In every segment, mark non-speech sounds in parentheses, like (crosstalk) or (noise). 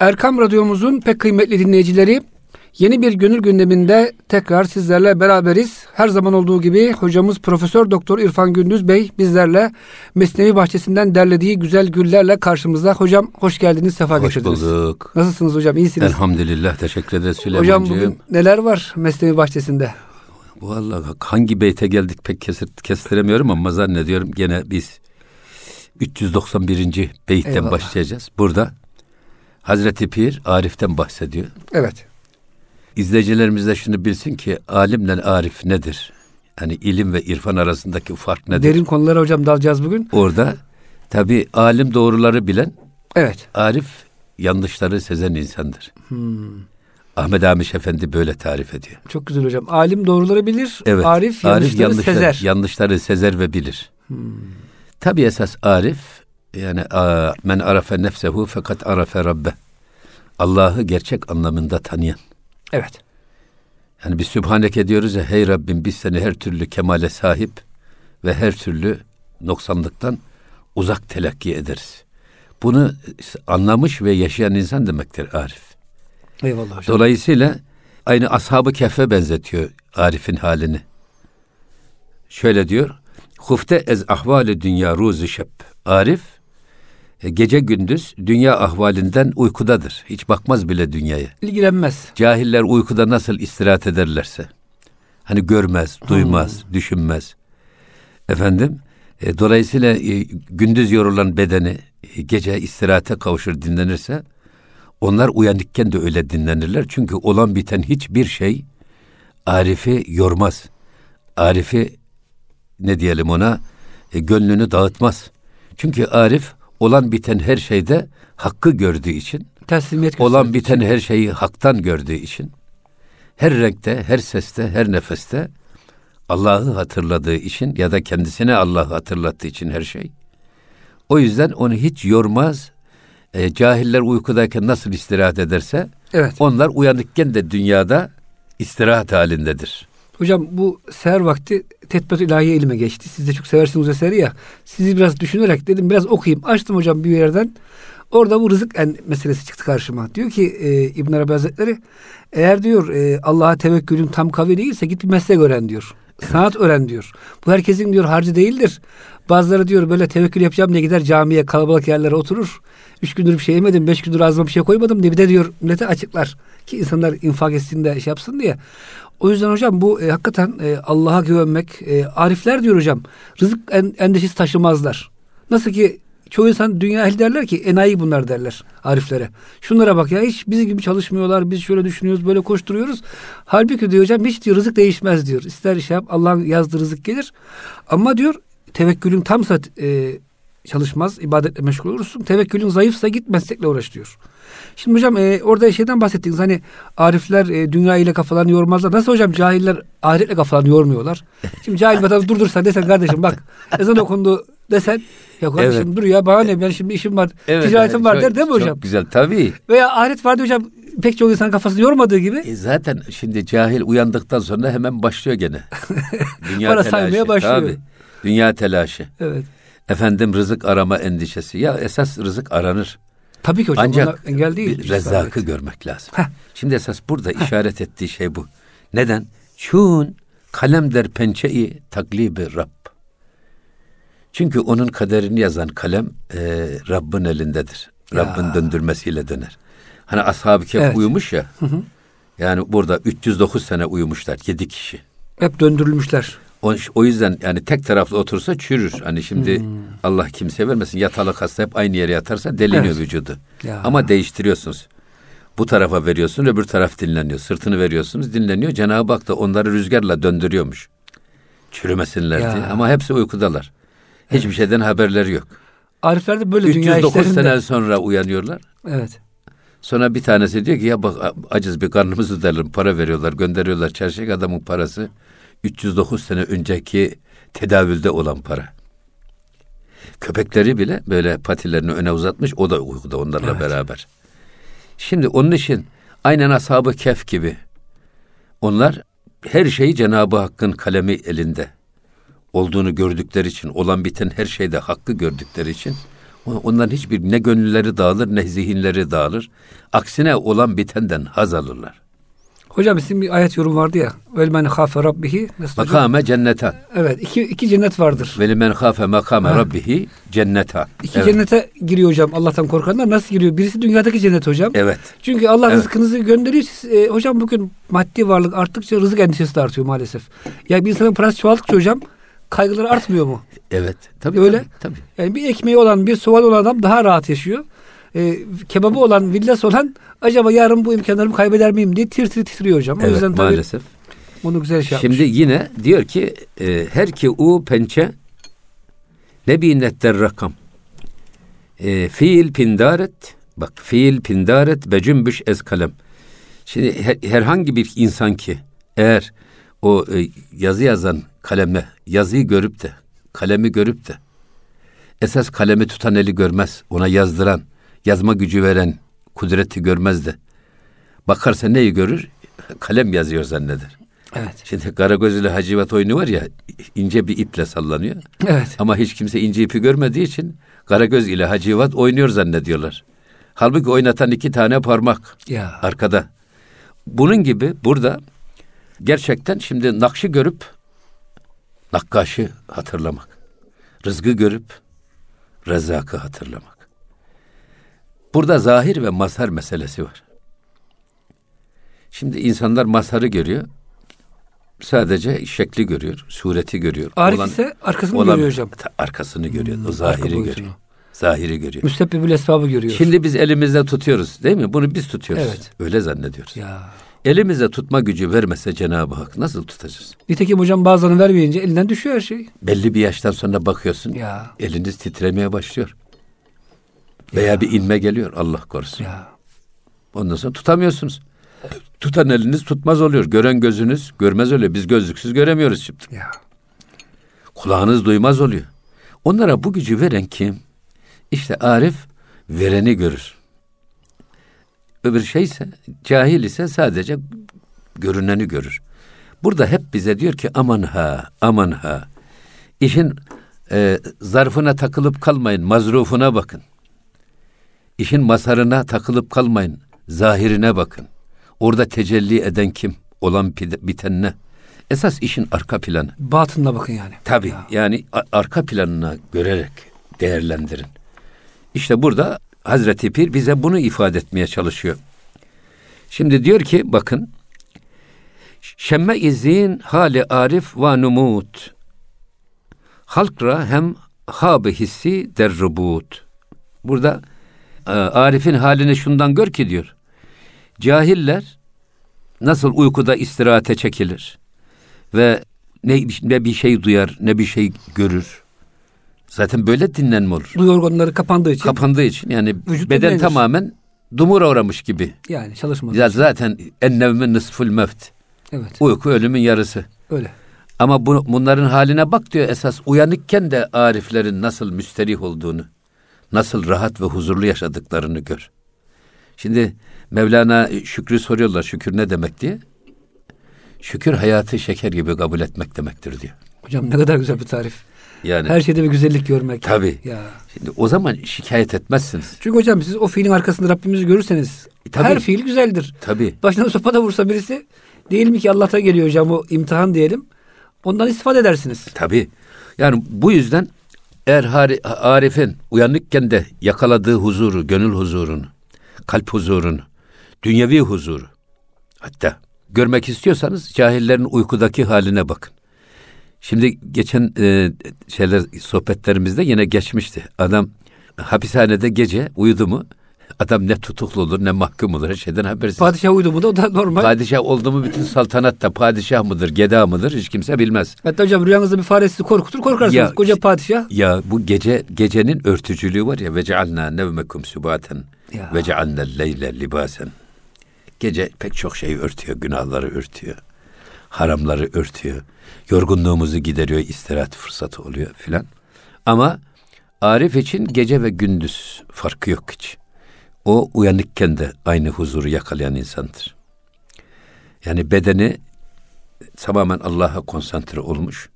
Erkam Radyomuzun pek kıymetli dinleyicileri yeni bir gönül gündeminde tekrar sizlerle beraberiz. Her zaman olduğu gibi hocamız Profesör Doktor İrfan Gündüz Bey bizlerle Mesnevi Bahçesi'nden derlediği güzel güllerle karşımızda. Hocam hoş geldiniz, sefa hoş getirdiniz. Hoş bulduk. Nasılsınız hocam, iyisiniz? Elhamdülillah, teşekkür ederiz Süleyman'cığım. Hocam bugün neler var Mesnevi Bahçesi'nde? Vallahi hangi beyte geldik pek kesir, kestiremiyorum ama zannediyorum gene biz 391. beytten Eyvallah. başlayacağız. Burada Hazreti Pir Arif'ten bahsediyor. Evet. İzleyicilerimiz de şunu bilsin ki alimle arif nedir? Yani ilim ve irfan arasındaki fark nedir? Derin konulara hocam dalacağız bugün. Orada tabi alim doğruları bilen, evet. arif yanlışları sezen insandır. Hmm. Ahmet Amiş Efendi böyle tarif ediyor. Çok güzel hocam. Alim doğruları bilir, evet. arif, yanlışları, yanlışları sezer. Yanlışları sezer ve bilir. Hmm. Tabi esas arif yani men arafe nefsehu fakat arafe rabbe. Allah'ı gerçek anlamında tanıyan. Evet. Yani biz Sübhaneke diyoruz ya hey Rabbim biz seni her türlü kemale sahip ve her türlü noksanlıktan uzak telakki ederiz. Bunu anlamış ve yaşayan insan demektir Arif. Eyvallah hocam. Dolayısıyla aynı ashabı kefe benzetiyor Arif'in halini. Şöyle diyor. Hufte ez ahvali dünya ruzu şep. Arif gece gündüz dünya ahvalinden uykudadır. Hiç bakmaz bile dünyaya. İlgilenmez. Cahiller uykuda nasıl istirahat ederlerse. Hani görmez, duymaz, hmm. düşünmez. Efendim, e, dolayısıyla e, gündüz yorulan bedeni e, gece istirahate kavuşur, dinlenirse onlar uyanıkken de öyle dinlenirler. Çünkü olan biten hiçbir şey Arif'i yormaz. Arif'i ne diyelim ona e, gönlünü dağıtmaz. Çünkü Arif olan biten her şeyde hakkı gördüğü için, teslimiyet olan biten her şeyi haktan gördüğü için, her renkte, her seste, her nefeste Allah'ı hatırladığı için ya da kendisine Allah'ı hatırlattığı için her şey. O yüzden onu hiç yormaz. E, cahiller uykudayken nasıl istirahat ederse, evet. onlar uyanıkken de dünyada istirahat halindedir. Hocam bu seher vakti Tetbet ilahi elime geçti. Siz de çok seversiniz eseri ya. Sizi biraz düşünerek dedim biraz okuyayım. Açtım hocam bir yerden. Orada bu rızık en meselesi çıktı karşıma. Diyor ki e, İbn Arabi Hazretleri eğer diyor e, Allah'a tevekkülün tam kavi değilse git bir meslek öğren diyor. Sanat öğren diyor. Bu herkesin diyor harcı değildir. Bazıları diyor böyle tevekkül yapacağım diye gider camiye kalabalık yerlere oturur. Üç gündür bir şey yemedim, beş gündür ağzıma bir şey koymadım diye bir de diyor millete açıklar. Ki insanlar infak etsin de şey yapsın diye. O yüzden hocam bu e, hakikaten e, Allah'a güvenmek, e, arifler diyor hocam, rızık en, endişesi taşımazlar. Nasıl ki çoğu insan dünya ehli derler ki enayi bunlar derler ariflere. Şunlara bak ya hiç bizim gibi çalışmıyorlar, biz şöyle düşünüyoruz, böyle koşturuyoruz. Halbuki diyor hocam hiç diyor rızık değişmez diyor. İster şey yap, Allah'ın yazdığı rızık gelir. Ama diyor tevekkülün tamsa e, çalışmaz, ibadetle meşgul olursun. Tevekkülün zayıfsa git meslekle uğraş diyor. Şimdi hocam e, orada şeyden bahsettiniz hani arifler e, dünya ile kafalarını yormazlar. Nasıl hocam cahiller ahiretle kafalarını yormuyorlar? Şimdi cahil adam durdursan desen kardeşim bak ezan okundu desen ya kardeşim evet. dur ya bana ne ben şimdi işim var evet, ticaretim evet, var çok, der değil mi hocam? Çok güzel tabii. Veya ahiret vardı hocam pek çok insan kafasını yormadığı gibi. E zaten şimdi cahil uyandıktan sonra hemen başlıyor gene. (laughs) Dünya Para telaşı. saymaya başlıyor. Tabii. Dünya telaşı. Evet. Efendim rızık arama endişesi. Ya esas rızık aranır. Tabii ki hocam Ancak engel değil. Bir rezzakı görmek lazım. Heh. Şimdi esas burada Heh. işaret ettiği şey bu. Neden? Çun kalem der pençeyi taklibi Rab. Çünkü onun kaderini yazan kalem e, Rabbin elindedir. Ya. Rabbin döndürmesiyle döner. Hani ashab-ı kehf evet. uyumuş ya. Hı hı. Yani burada 309 sene uyumuşlar. 7 kişi. Hep döndürülmüşler. O, o yüzden yani tek taraflı otursa çürür. Hani şimdi hmm. Allah kimse vermesin yatalık hasta hep aynı yere yatarsa deliniyor evet. vücudu. Ya. Ama değiştiriyorsunuz. Bu tarafa veriyorsun öbür taraf dinleniyor. Sırtını veriyorsunuz dinleniyor. Cenab-ı Hak da onları rüzgarla döndürüyormuş. Çürümesinler ya. diye. Ama hepsi uykudalar. Hiçbir evet. şeyden haberleri yok. Arifler de böyle 309 dünya 309 sene sonra uyanıyorlar. Evet. Sonra bir tanesi diyor ki ya bak acız bir karnımızı derim para veriyorlar gönderiyorlar çarşıya adamın parası 309 sene önceki tedavülde olan para. Köpekleri bile böyle patilerini öne uzatmış. O da uykuda onlarla evet. beraber. Şimdi onun için aynen ashab kef gibi. Onlar her şeyi Cenab-ı Hakk'ın kalemi elinde olduğunu gördükleri için, olan biten her şeyde hakkı gördükleri için Onların hiçbir ne gönülleri dağılır ne zihinleri dağılır. Aksine olan bitenden haz alırlar. Hocam sizin bir ayet yorum vardı ya. Vel men hafe rabbihi. Makame cennetan. Evet. iki, iki cennet vardır. Ve men hafe makame rabbihi cennetan. İki evet. cennete giriyor hocam Allah'tan korkanlar. Nasıl giriyor? Birisi dünyadaki cennet hocam. Evet. Çünkü Allah Evet. rızkınızı gönderiyor. Siz, e, hocam bugün maddi varlık arttıkça rızık endişesi de artıyor maalesef. Yani bir insanın parası çoğaldıkça hocam kaygıları artmıyor mu? Evet. Tabii, Öyle. Tabii, tabii. Yani bir ekmeği olan, bir soğan olan adam daha rahat yaşıyor. E, kebabı olan, villası olan acaba yarın bu imkanlarımı kaybeder miyim diye tir tir titriyor hocam. o Evet, yüzden tabii maalesef. bunu güzel şey Şimdi yapmış. yine diyor ki e, her ki u pençe ne binetler rakam. E, fiil pindaret bak fiil pindaret be cümbüş ez kalem. Şimdi her- herhangi bir insan ki eğer o e, yazı yazan kaleme yazıyı görüp de kalemi görüp de esas kalemi tutan eli görmez. Ona yazdıran, yazma gücü veren kudreti görmez de. Bakarsa neyi görür? Kalem yazıyor zanneder. Evet. Şimdi Karagöz ile Hacivat oyunu var ya ince bir iple sallanıyor. Evet. Ama hiç kimse ince ipi görmediği için Karagöz ile Hacivat oynuyor zannediyorlar. Halbuki oynatan iki tane parmak Ya. arkada. Bunun gibi burada gerçekten şimdi nakşı görüp nakkaşı hatırlamak. Rızkı görüp rezzakı hatırlamak. Burada zahir ve mazhar meselesi var. Şimdi insanlar mazharı görüyor. Sadece şekli görüyor, sureti görüyor. Arif Olan- ise arkasını olan- görüyor hocam. Arkasını görüyor, o arka zahiri boyutunu. görüyor. Zahiri görüyor. Müstebbibül esbabı görüyor. Şimdi biz elimizde tutuyoruz değil mi? Bunu biz tutuyoruz. Evet. Öyle zannediyoruz. ya. Elimize tutma gücü vermese Cenab-ı Hak nasıl tutacağız? Nitekim hocam bazılarını vermeyince elinden düşüyor her şey. Belli bir yaştan sonra bakıyorsun Ya. eliniz titremeye başlıyor. Veya bir inme geliyor Allah korusun. Ya. Ondan sonra tutamıyorsunuz. Tutan eliniz tutmaz oluyor. Gören gözünüz görmez oluyor. Biz gözlüksüz göremiyoruz şimdi. Ya. Kulağınız duymaz oluyor. Onlara bu gücü veren kim? İşte Arif vereni görür. Öbür şeyse cahil ise sadece görüneni görür. Burada hep bize diyor ki aman ha aman ha. İşin e, zarfına takılıp kalmayın mazrufuna bakın. İşin masarına takılıp kalmayın zahirine bakın. Orada tecelli eden kim? Olan biten ne? Esas işin arka planı. Batınına bakın yani. Tabii Ya. yani arka planına görerek değerlendirin. İşte burada Hazreti Pir bize bunu ifade etmeye çalışıyor. Şimdi diyor ki bakın Şemme izin hali arif ve numut. Halkra hem habe hissi derrubut. Burada Arif'in halini şundan gör ki diyor. Cahiller nasıl uykuda istirahate çekilir ve ne, ne bir şey duyar ne bir şey görür. Zaten böyle dinlenme olur. Duyu organları kapandığı için Kapandığı için yani Vücut beden dinlenir. tamamen dumura uğramış gibi. yani çalışmaz. Ya zaten ennevme nısful mevt. Evet. Uyku ölümün yarısı. Öyle. Ama bu, bunların haline bak diyor esas uyanıkken de ariflerin nasıl müsterih olduğunu, nasıl rahat ve huzurlu yaşadıklarını gör. Şimdi Mevlana şükrü soruyorlar şükür ne demek diye. Şükür hayatı şeker gibi kabul etmek demektir diyor. Hocam ne kadar güzel bir tarif. Yani Her şeyde bir güzellik görmek. Tabii. Ya. şimdi o zaman şikayet etmezsiniz. Çünkü hocam siz o fiilin arkasında Rabbimizi görürseniz E, tabii. her fiil güzeldir. Tabii. Başına sopa da vursa birisi değil mi ki Allah'tan geliyor hocam o imtihan diyelim. Ondan istifade edersiniz. Tabii. Yani bu yüzden eğer Arif'in uyanıkken de yakaladığı huzuru, gönül huzurunu, kalp huzurunu, dünyevi huzuru hatta görmek istiyorsanız cahillerin uykudaki haline bakın. Şimdi geçen e, şeyler sohbetlerimizde yine geçmişti. Adam hapishanede gece uyudu mu adam ne tutuklu olur ne mahkum olur her şeyden habersiz. Padişah uydu mu da o da normal. Padişah oldu mu bütün saltanat da padişah mıdır, geda mıdır hiç kimse bilmez. Hatta hocam rüyanızda bir fare sizi korkutur korkarsınız. Ya, Koca padişah. Ya bu gece gecenin örtücülüğü var ya ve cealna nevmekum subaten ve cealna leyle libasen. Gece pek çok şeyi örtüyor, günahları örtüyor. Haramları örtüyor. Yorgunluğumuzu gideriyor, istirahat fırsatı oluyor filan. Ama Arif için gece ve gündüz farkı yok hiç. O uyanıkken de aynı huzuru yakalayan insandır. Yani bedeni tamamen Allah'a konsantre olmuş.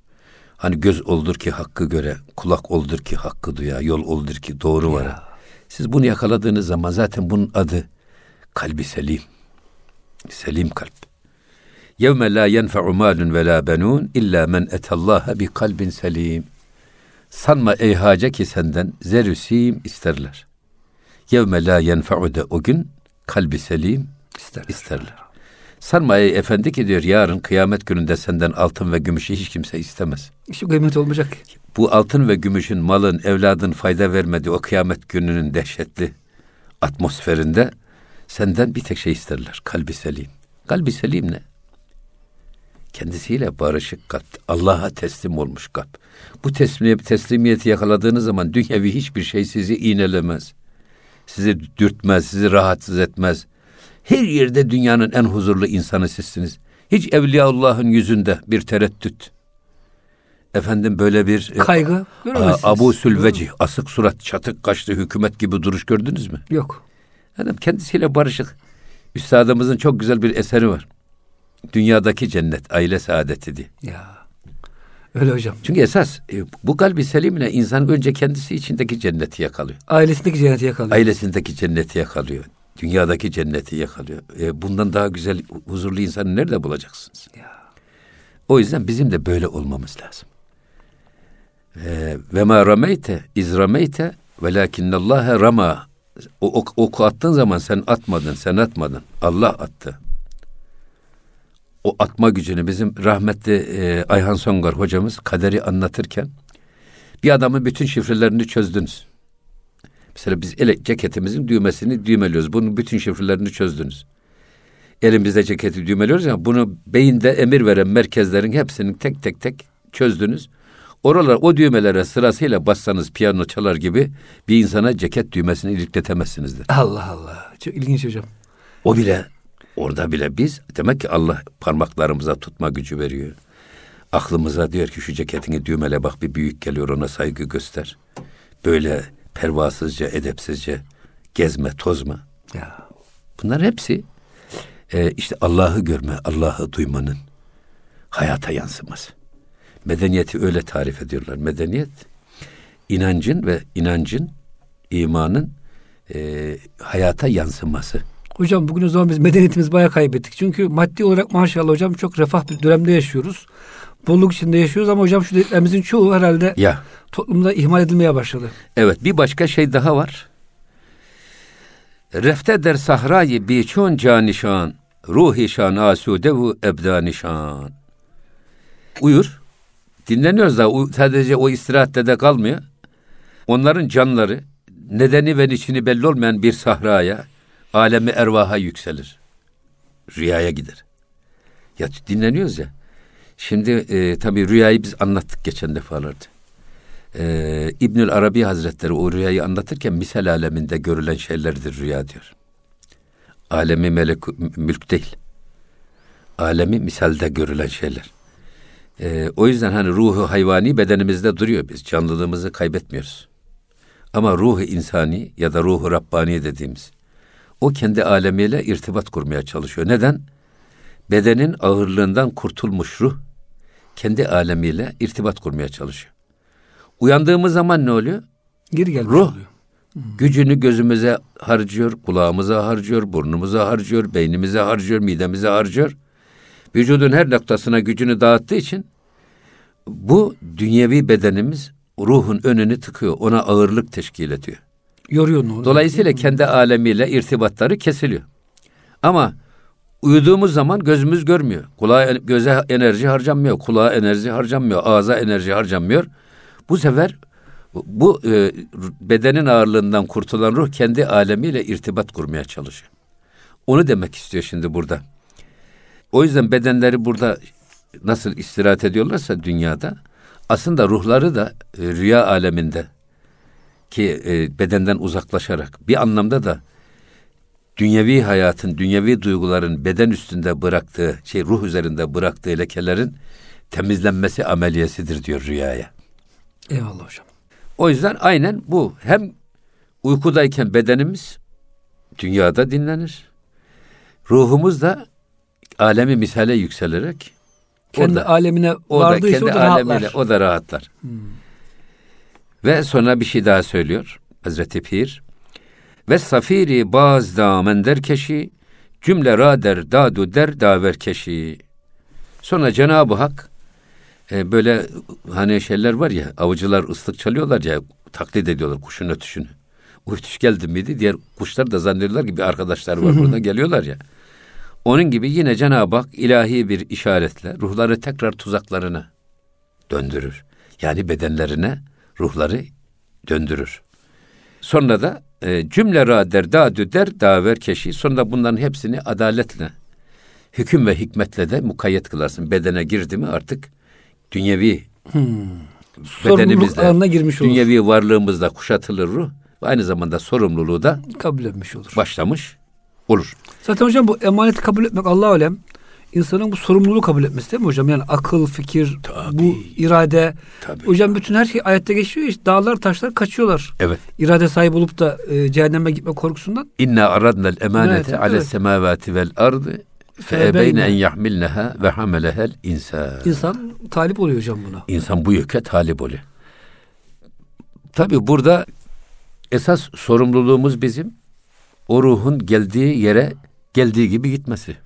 Hani göz oldur ki hakkı göre, kulak oldur ki hakkı duya, yol oldur ki doğru var. Siz bunu yakaladığınız zaman zaten bunun adı kalbi selim. Selim kalp. Yevme la yenfe'u malun ve la benun illa men etallaha bi kalbin selim. Sanma ey hace ki senden zerüsim isterler. Yevme la yenfe'u de o gün kalbi selim isterler. isterler. Sanma ey efendi ki diyor yarın kıyamet gününde senden altın ve gümüşü hiç kimse istemez. Hiç kıymet olmayacak. Bu altın ve gümüşün, malın, evladın fayda vermediği o kıyamet gününün dehşetli atmosferinde senden bir tek şey isterler. Kalbi selim. Kalbi selim ne? Kendisiyle barışık kalp. Allah'a teslim olmuş kalp. Bu teslimiyet, teslimiyeti yakaladığınız zaman dünyevi hiçbir şey sizi iğnelemez. Sizi dürtmez, sizi rahatsız etmez. Her yerde dünyanın en huzurlu insanı sizsiniz. Hiç Evliyaullah'ın yüzünde bir tereddüt. Efendim böyle bir e, kaygı göremezsiniz. Abu Sülveci, asık surat, çatık kaşlı hükümet gibi duruş gördünüz mü? Yok. Adam kendisiyle barışık. Üstadımızın çok güzel bir eseri var. Dünyadaki cennet, aile saadeti diye. Ya. Öyle hocam. Çünkü esas e, bu kalbi selimle insan önce kendisi içindeki cenneti yakalıyor. Ailesindeki cenneti yakalıyor. Ailesindeki cenneti yakalıyor. Dünyadaki cenneti yakalıyor. E, bundan daha güzel, huzurlu insanı nerede bulacaksınız? Ya. O yüzden bizim de böyle olmamız lazım. E, ve ma rameyte iz rameyte velakinnallâhe rama. O ok, oku attığın zaman sen atmadın, sen atmadın. Allah attı. O atma gücünü bizim rahmetli e, Ayhan Songar hocamız kaderi anlatırken bir adamın bütün şifrelerini çözdünüz. Mesela biz ele, ceketimizin düğmesini düğmeliyoruz. Bunun bütün şifrelerini çözdünüz. Elimizde ceketi düğmeliyoruz ama bunu beyinde emir veren merkezlerin hepsini tek tek tek çözdünüz. Oralar o düğmelere sırasıyla bassanız piyano çalar gibi bir insana ceket düğmesini ilikletemezsinizdir. Allah Allah. Çok ilginç hocam. O bile orada bile biz demek ki Allah parmaklarımıza tutma gücü veriyor. Aklımıza diyor ki şu ceketini düğmele bak bir büyük geliyor ona saygı göster. Böyle pervasızca, edepsizce gezme, tozma. Ya. Bunlar hepsi e, işte Allah'ı görme, Allah'ı duymanın hayata yansıması. Medeniyeti öyle tarif ediyorlar. Medeniyet inancın ve inancın, imanın e, hayata yansıması. Hocam bugün o zaman biz medeniyetimiz bayağı kaybettik. Çünkü maddi olarak maşallah hocam çok refah bir dönemde yaşıyoruz. Bolluk içinde yaşıyoruz ama hocam şu dediklerimizin çoğu herhalde ya. toplumda ihmal edilmeye başladı. Evet bir başka şey daha var. Refte der sahrayı biçun canişan, ruhi şan asudevu ebdanişan. Uyur, dinleniyoruz da sadece o istirahatte de kalmıyor. Onların canları nedeni ve niçini belli olmayan bir sahraya, alemi ervaha yükselir. Rüyaya gider. Ya dinleniyoruz ya. Şimdi e, tabii rüyayı biz anlattık geçen defalarda. E, İbnül Arabi Hazretleri o rüyayı anlatırken misal aleminde görülen şeylerdir rüya diyor. Alemi melek mülk değil. Alemi misalde görülen şeyler. E, o yüzden hani ruhu hayvani bedenimizde duruyor. Biz canlılığımızı kaybetmiyoruz. Ama ruhu insani ya da ruhu Rabbani dediğimiz o kendi alemiyle irtibat kurmaya çalışıyor. Neden? Bedenin ağırlığından kurtulmuş ruh kendi alemiyle irtibat kurmaya çalışıyor. Uyandığımız zaman ne oluyor? Geri gelmiş ruh, oluyor. Hmm. Gücünü gözümüze harcıyor, kulağımıza harcıyor, burnumuza harcıyor, beynimize harcıyor, midemize harcıyor vücudun her noktasına gücünü dağıttığı için bu dünyevi bedenimiz ruhun önünü tıkıyor. Ona ağırlık teşkil ediyor. Yoruyor ne Dolayısıyla kendi alemiyle irtibatları kesiliyor. Ama uyuduğumuz zaman gözümüz görmüyor. Kulağa göze enerji harcanmıyor, kulağa enerji harcanmıyor, ağza enerji harcanmıyor. Bu sefer bu e, bedenin ağırlığından kurtulan ruh kendi alemiyle irtibat kurmaya çalışıyor. Onu demek istiyor şimdi burada. O yüzden bedenleri burada nasıl istirahat ediyorlarsa dünyada aslında ruhları da e, rüya aleminde ki e, bedenden uzaklaşarak bir anlamda da dünyevi hayatın, dünyevi duyguların beden üstünde bıraktığı, şey ruh üzerinde bıraktığı lekelerin temizlenmesi ameliyesidir diyor rüyaya. Eyvallah hocam. O yüzden aynen bu. Hem uykudayken bedenimiz dünyada dinlenir. Ruhumuz da alemi misale yükselerek kendi Orada- alemine O da vardıysa kendi o da alemiyle rahatlar. o da rahatlar. Ve sonra bir şey daha söylüyor Hazreti Pir. Ve safiri baz damen derkeşi cümle rader dadu der daver keşi. Sonra Cenab-ı Hak e, böyle hani şeyler var ya avcılar ıslık çalıyorlar ya taklit ediyorlar kuşun ötüşünü. Uytuş geldi miydi diğer kuşlar da zannediyorlar ki bir arkadaşlar var (laughs) burada geliyorlar ya. Onun gibi yine Cenab-ı Hak ilahi bir işaretle ruhları tekrar tuzaklarına döndürür. Yani bedenlerine ruhları döndürür. Sonra da e, cümle dadü der daver keşi. Sonra bunların hepsini adaletle, hüküm ve hikmetle de mukayyet kılarsın. Bedene girdi mi artık dünyevi Sorumluluk alanına girmiş olur. dünyevi varlığımızda kuşatılır ruh ve aynı zamanda sorumluluğu da Kabul etmiş olur. başlamış olur. Zaten hocam bu emaneti kabul etmek Allah alem insanın bu sorumluluğu kabul etmesi değil mi hocam? Yani akıl, fikir, Tabii. bu irade. Tabii. Hocam bütün her şey ayette geçiyor. İşte dağlar, taşlar kaçıyorlar. Evet. İrade sahibi olup da e, cehenneme gitme korkusundan. İnna aradna'l emanete Evet, ale evet. semavati vel ardı beyne. en yahmilneha ve hamelehel insan. İnsan talip oluyor hocam buna. İnsan bu yüke talip oluyor. Tabi burada esas sorumluluğumuz bizim o ruhun geldiği yere geldiği gibi gitmesi.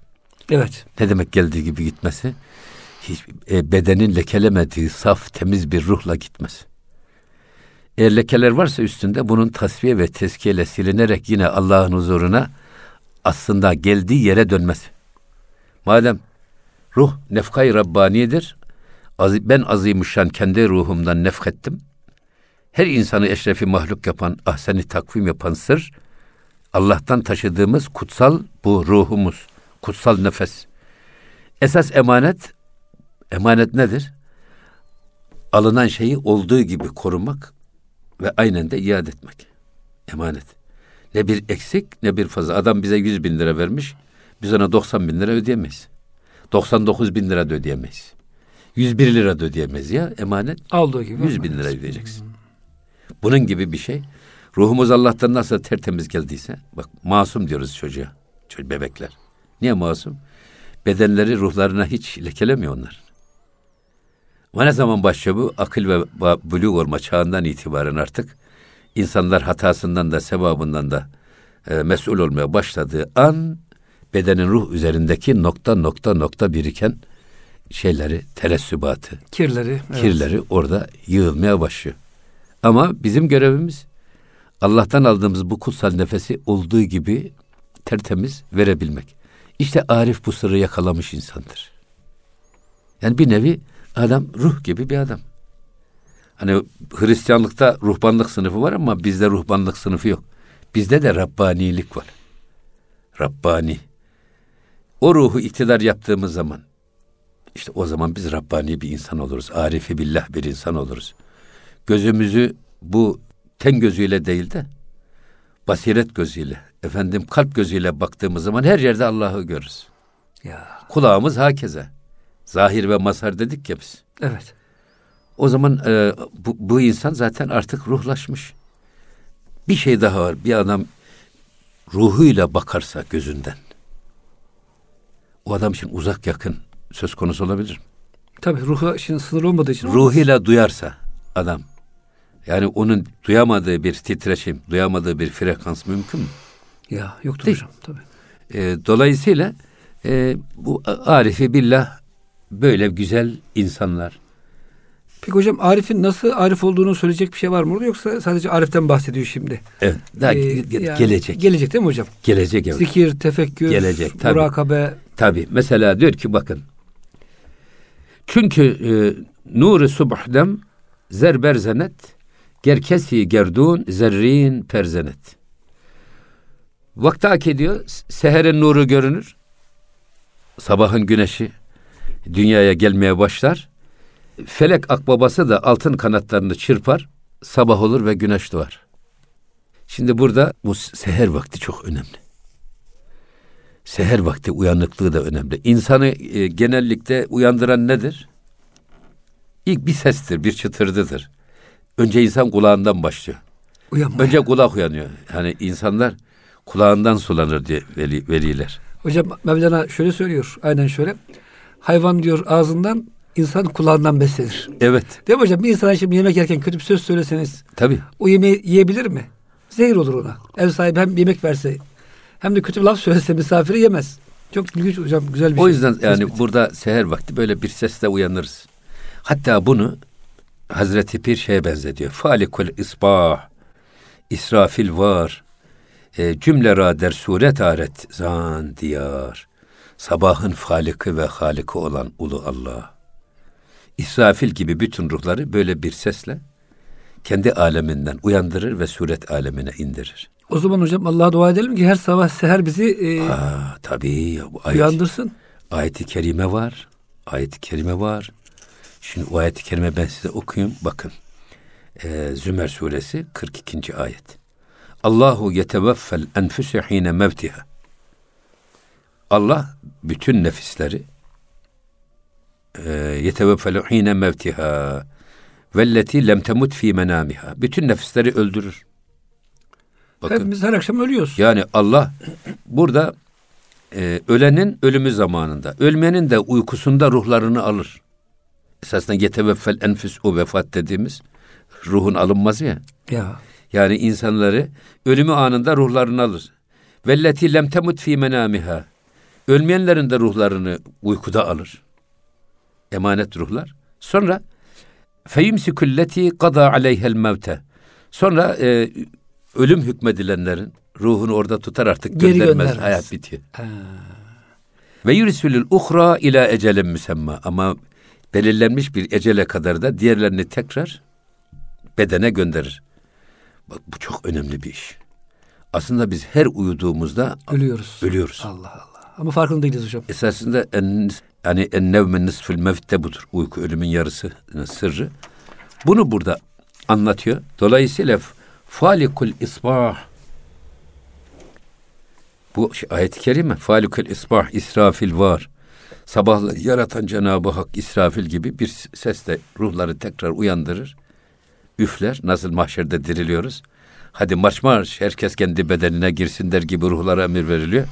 Evet. Ne demek geldiği gibi gitmesi? Hiç, e, bedenin lekelemediği saf temiz bir ruhla gitmesi. Eğer lekeler varsa üstünde bunun tasfiye ve teskiyeyle silinerek yine Allah'ın huzuruna aslında geldiği yere dönmesi. Madem ruh nefkayı Rabbaniyedir, az- ben azimüşşan kendi ruhumdan nefkettim. Her insanı eşrefi mahluk yapan, ahseni takvim yapan sır, Allah'tan taşıdığımız kutsal bu ruhumuz, kutsal nefes. Esas emanet, emanet nedir? Alınan şeyi olduğu gibi korumak ve aynen de iade etmek. Emanet. Ne bir eksik ne bir fazla. Adam bize 100 bin lira vermiş, biz ona 90 bin lira ödeyemeyiz. 99 bin lira da ödeyemeyiz. 101 lira da ödeyemeyiz ya emanet. Aldığı gibi. 100 bin lira ödeyeceksin. Bunun gibi bir şey. Ruhumuz Allah'tan nasıl tertemiz geldiyse, bak masum diyoruz çocuğa, çocuk bebekler. Niye masum? Bedenleri ruhlarına hiç lekelemiyor onlar. Ama ne zaman başlıyor bu? Akıl ve buluğ olma çağından itibaren artık insanlar hatasından da sevabından da e, mesul olmaya başladığı an bedenin ruh üzerindeki nokta nokta nokta biriken şeyleri, telessübatı, Kirleri. evet. kirleri orada yığılmaya başlıyor. Ama bizim görevimiz Allah'tan aldığımız bu kutsal nefesi olduğu gibi tertemiz verebilmek. İşte Arif bu sırrı yakalamış insandır. Yani bir nevi adam ruh gibi bir adam. Hani Hristiyanlıkta ruhbanlık sınıfı var ama bizde ruhbanlık sınıfı yok. Bizde de Rabbanilik var. Rabbani. O ruhu iktidar yaptığımız zaman işte o zaman biz Rabbani bir insan oluruz. Arifi billah bir insan oluruz. Gözümüzü bu ten gözüyle değil de basiret gözüyle, efendim kalp gözüyle baktığımız zaman her yerde Allah'ı görürüz. Ya. Kulağımız hakeze. Zahir ve mazhar dedik ya biz. Evet. O zaman e, bu, bu insan zaten artık ruhlaşmış. Bir şey daha var. Bir adam ruhuyla bakarsa gözünden. O adam için uzak yakın söz konusu olabilir. Tabii ruhu şimdi sınır olmadığı için. Ruhuyla duyarsa adam. Yani onun duyamadığı bir titreşim, duyamadığı bir frekans mümkün mü? Ya yoktur Değil. hocam tabii. E, dolayısıyla e, bu Arifi billah böyle güzel insanlar. Peki hocam Arif'in nasıl Arif olduğunu söyleyecek bir şey var mı orada yoksa sadece Arif'ten bahsediyor şimdi? Evet, daha Ee, ge- yani gelecek. Gelecek değil mi hocam? gelecek evet. Zikir, tefekkür, Gelecek, tabii. murakabe. Tabi mesela diyor ki bakın. Çünkü e, nuru subhdem zerberzenet gerkesi gerdun zerrin perzenet. Vakti ediyor. Seherin nuru görünür. Sabahın güneşi dünyaya gelmeye başlar. Felek akbabası da altın kanatlarını çırpar. Sabah olur ve güneş doğar. Şimdi burada bu seher vakti çok önemli seher vakti uyanıklığı da önemli. İnsanı e, genellikle uyandıran nedir? İlk bir sestir, bir çıtırdıdır. Önce insan kulağından başlıyor. Uyanma. Önce kulak uyanıyor. Yani insanlar kulağından sulanır diye veli, veliler. Hocam Mevlana şöyle söylüyor. Aynen şöyle. hayvan diyor ağzından, insan kulağından beslenir. Evet. Değil mi hocam? Bir insana şimdi yemek yerken kötü bir söz söyleseniz Tabii. o yemeği yiyebilir mi? Zehir olur ona. Ev sahibi hem yemek verse hem de kötü bir laf söylese misafiri yemez. Çok ilginç hocam güzel bir O şey. yüzden yani Tespit. burada seher vakti böyle bir sesle uyanırız. Hatta bunu Hazreti Pir şeye benzetiyor. Falikul isbah, İsrafil var, e, cümle ra der suret aret zan diyar. Sabahın faliki ve haliki olan ulu Allah. İsrafil gibi bütün ruhları böyle bir sesle kendi aleminden uyandırır ve suret alemine indirir. O zaman hocam Allah'a dua edelim ki her sabah seher bizi e, Aa, tabii ya bu ayet, uyandırsın. ayeti kerime var. Ayeti kerime var. Şimdi o ayeti kerime ben size okuyayım. Bakın. Ee, Zümer suresi 42. ayet. Allahu yeteveffel enfüse hine mevtiha. Allah bütün nefisleri e, yeteveffelu hine mevtiha velleti lem temut fi menamiha. Bütün nefisleri öldürür. Bakın. Hepimiz her akşam ölüyoruz. Yani Allah burada e, ölenin ölümü zamanında, ölmenin de uykusunda ruhlarını alır. Esasında yeteveffel enfüs o vefat dediğimiz ruhun alınmazı ya. Ya. Yani insanları ölümü anında ruhlarını alır. Velleti lem temut fi menamiha. Ölmeyenlerin de ruhlarını uykuda alır. Emanet ruhlar. Sonra feyimsikulleti kada aleyhel mevte. Sonra e, ölüm hükmedilenlerin ruhunu orada tutar artık Geri göndermez. göndermez. Hayat bitiyor. Ha. Ve yurisulül uhra ila ecelin müsemma. Ama belirlenmiş bir ecele kadar da diğerlerini tekrar bedene gönderir. Bak bu çok önemli bir iş. Aslında biz her uyuduğumuzda Ölüyoruz. ölüyoruz. Allah Allah. Ama farkında değiliz hocam. Esasında en, yani en nevme nisfül mevt de budur. Uyku ölümün yarısının sırrı. Bunu burada anlatıyor. Dolayısıyla falikul isbah bu ayet-i kerime falikul isbah israfil var. Sabahları yaratan Cenab-ı Hak İsrafil gibi bir sesle ruhları tekrar uyandırır. Üfler. Nasıl mahşerde diriliyoruz. Hadi marş marş herkes kendi bedenine girsin der gibi ruhlara emir veriliyor.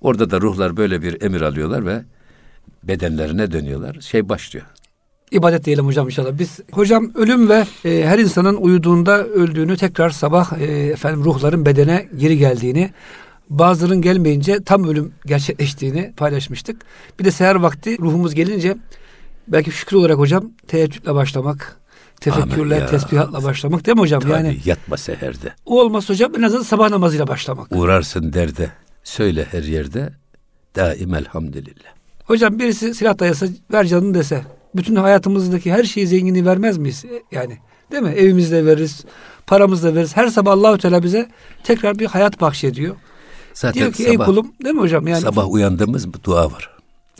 Orada da ruhlar böyle bir emir alıyorlar ve bedenlerine dönüyorlar. Şey başlıyor. İbadet diyelim hocam inşallah. Biz hocam ölüm ve e, her insanın uyuduğunda öldüğünü tekrar sabah e, efendim ruhların bedene geri geldiğini bazılarının gelmeyince tam ölüm gerçekleştiğini paylaşmıştık. Bir de seher vakti ruhumuz gelince belki şükür olarak hocam teheccüdle başlamak, tefekkürle, ya. tesbihatla başlamak değil mi hocam? Tabii Yani yatma seherde. o olmaz hocam en azından sabah namazıyla başlamak. Uğrarsın derde. Söyle her yerde. Daim elhamdülillah. Hocam birisi silah dayasa ver canını dese bütün hayatımızdaki her şeyi zenginliği vermez miyiz? E, Yani değil mi? Evimizde veririz, paramızla veririz. Her sabah Allahü Teala bize tekrar bir hayat bahşediyor. Zaten Diyor ki ey sabah, kulum değil mi hocam? Yani sabah uyandığımız dua var.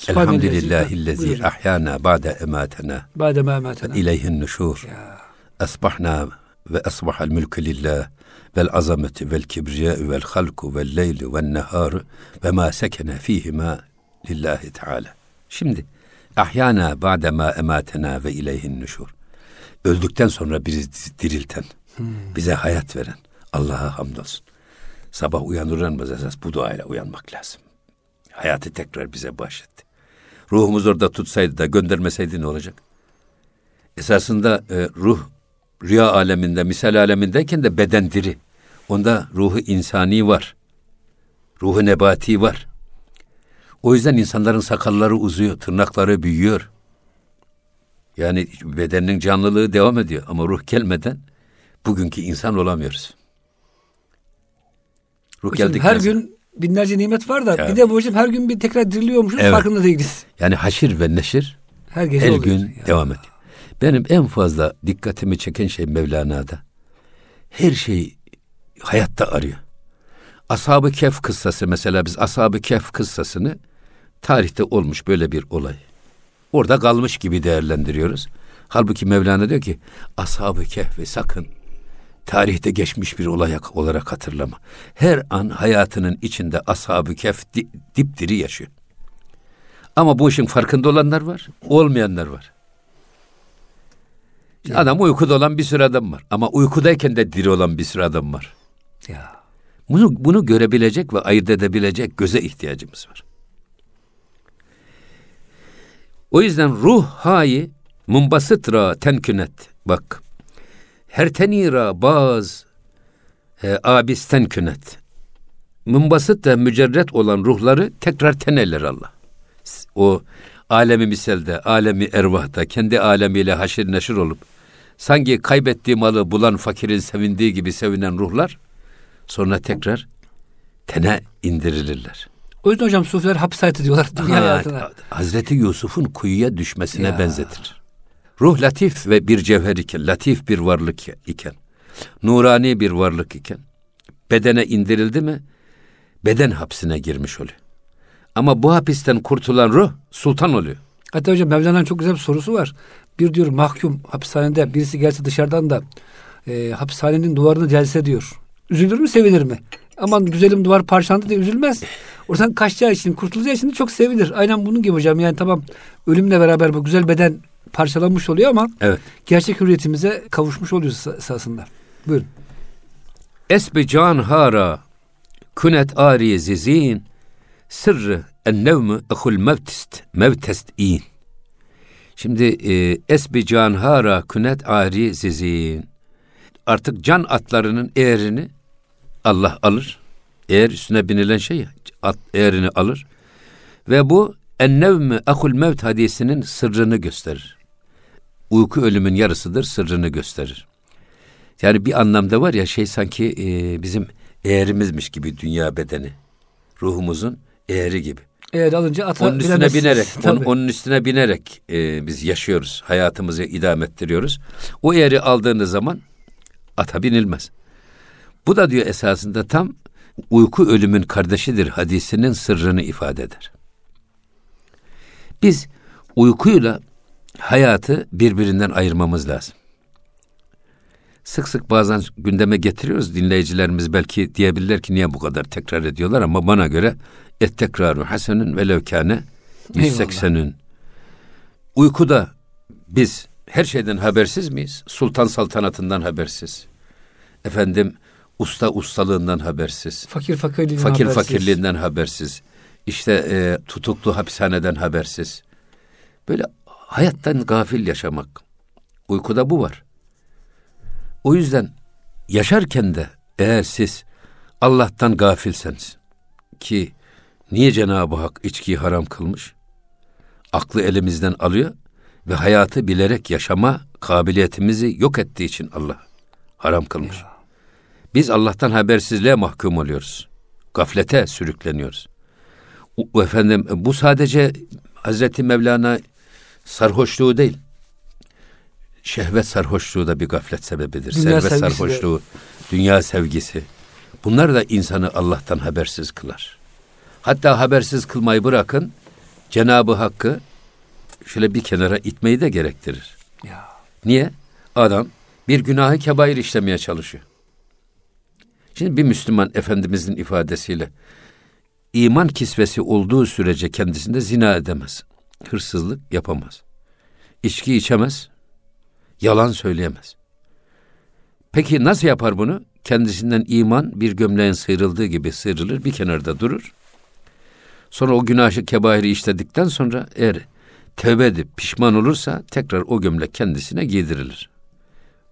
Elhamdülillahillezî ahyana ba'de ematena Bade memetena. ileyhin nuşur. Ya. Asbahna ve asbahal mülkü lillah vel azameti vel kibriya vel halku vel leyli vel neharu ve ma sekene fihima lillahi teala. Şimdi ahyana ba'de ma ematena ve ileyhin nuşur. Öldükten sonra bizi dirilten, bize hayat veren Allah'a hamdolsun. Sabah uyanır uyanmaz esas bu duayla uyanmak lazım. Hayatı tekrar bize bahşetti. Ruhumuz orada tutsaydı da göndermeseydi ne olacak? Esasında e, ruh rüya aleminde, misal alemindeyken de beden diri. Onda ruhu insani var. Ruhu nebati var. O yüzden insanların sakalları uzuyor, tırnakları büyüyor. Yani bedenin canlılığı devam ediyor ama ruh gelmeden bugünkü insan olamıyoruz. Ruh Hocam her gün binlerce nimet var da Ya. bir de bu hocam her gün bir tekrar diriliyormuşuz Evet. farkında değiliz. yani haşir ve neşir Her gece her oluyor. gün Ya. devam ediyor. Benim en fazla dikkatimi çeken şey Mevlana'da. Her şey hayatta arıyor. Ashab-ı Kehf kıssası mesela biz Ashab-ı Kehf kıssasını tarihte olmuş böyle bir olay. Orada kalmış gibi değerlendiriyoruz. Halbuki Mevlana diyor ki Ashab-ı Kehf'i sakın tarihte geçmiş bir olay olarak hatırlama. Her an hayatının içinde Ashab-ı Kehf di- dipdiri yaşıyor. Ama bu işin farkında olanlar var, olmayanlar var. Şimdi Adam uykuda olan bir sürü adam var. Ama uykudayken de diri olan bir sürü adam var. Ya. Bunu, bunu görebilecek ve ayırt edebilecek göze ihtiyacımız var. O yüzden ruh hayi mumbasıtra tenkünet. Bak. Her tenira baz e, abisten künet. Mumbasıt da mücerret olan ruhları tekrar teneller Allah. O alemi miselde, alemi ervahta, kendi alemiyle haşir neşir olup, sanki kaybettiği malı bulan fakirin sevindiği gibi sevinen ruhlar, sonra tekrar tene indirilirler. O yüzden hocam sufiler hapis hayatı diyorlar dünya Ha, hayatına. Hazreti Yusuf'un kuyuya düşmesine Ya. benzetir. Ruh latif ve bir cevher iken, latif bir varlık iken, nurani bir varlık iken, bedene indirildi mi, beden hapsine girmiş oluyor. Ama bu hapisten kurtulan ruh sultan oluyor. Hatta hocam Mevlana'nın çok güzel bir sorusu var. Bir diyor mahkum hapishanede birisi gelse dışarıdan da e, hapishanenin duvarını celse diyor. Üzülür mü sevinir mi? Aman güzelim duvar parçalandı diye üzülmez. Oradan kaçacağı için kurtulacağı için çok sevinir. Aynen bunun gibi hocam yani tamam ölümle beraber bu güzel beden parçalanmış oluyor ama Evet. gerçek hürriyetimize kavuşmuş oluyoruz es- esasında. Buyurun. Esbi can hara künet ari zizin sırrı en nevmü ehul mevtist mevtest in. Şimdi e, esbi can hara künet ari zizin. Artık can atlarının eğerini Allah alır. Eğer üstüne binilen şey at eğerini alır. Ve bu en nevmü ehul mevt hadisinin sırrını gösterir. Uyku ölümün yarısıdır sırrını gösterir. Yani bir anlamda var ya şey sanki e, bizim eğerimizmiş gibi dünya bedeni. Ruhumuzun eğeri gibi. Eğer alınca ata Onun üstüne bilemezsiniz. binerek, (laughs) Tabii. onun üstüne binerek e, biz yaşıyoruz. Hayatımızı idame ettiriyoruz. O eğeri aldığınız zaman ata binilmez. Bu da diyor esasında tam uyku ölümün kardeşidir hadisinin sırrını ifade eder. Biz uykuyla hayatı birbirinden ayırmamız lazım. Sık sık bazen gündeme getiriyoruz dinleyicilerimiz belki diyebilirler ki niye bu kadar tekrar ediyorlar ama bana göre et tekraru hasenün ve levkâne 180'ün. Uykuda biz her şeyden habersiz miyiz? Sultan saltanatından habersiz. Efendim usta ustalığından habersiz. Fakir fakirliğinden Fakir habersiz. fakirliğinden habersiz. İşte e, tutuklu hapishaneden habersiz. Böyle hayattan gafil yaşamak. Uykuda bu var. O yüzden yaşarken de eğer siz Allah'tan gafilseniz ki niye Cenab-ı Hak içkiyi haram kılmış? Aklı elimizden alıyor ve hayatı bilerek yaşama kabiliyetimizi yok ettiği için Allah haram kılmış. Biz Allah'tan habersizliğe mahkum oluyoruz. Gaflete sürükleniyoruz. O, efendim bu sadece Hazreti Mevlana sarhoşluğu değil. Şehvet sarhoşluğu da bir gaflet sebebidir. Dünya Servet sevgisi de. sarhoşluğu, dünya sevgisi. Bunlar da insanı Allah'tan habersiz kılar. Hatta habersiz kılmayı bırakın, Cenab-ı Hakk'ı şöyle bir kenara itmeyi de gerektirir. Ya. Niye? Adam bir günahı kebair işlemeye çalışıyor. Şimdi bir Müslüman Efendimizin ifadesiyle iman kisvesi olduğu sürece kendisinde zina edemez. Hırsızlık yapamaz. İçki içemez. Yalan söyleyemez. Peki nasıl yapar bunu? Kendisinden iman bir gömleğin sıyrıldığı gibi sıyrılır, bir kenarda durur. Sonra o günahı kebairi işledikten sonra eğer tövbe edip pişman olursa tekrar o gömlek kendisine giydirilir.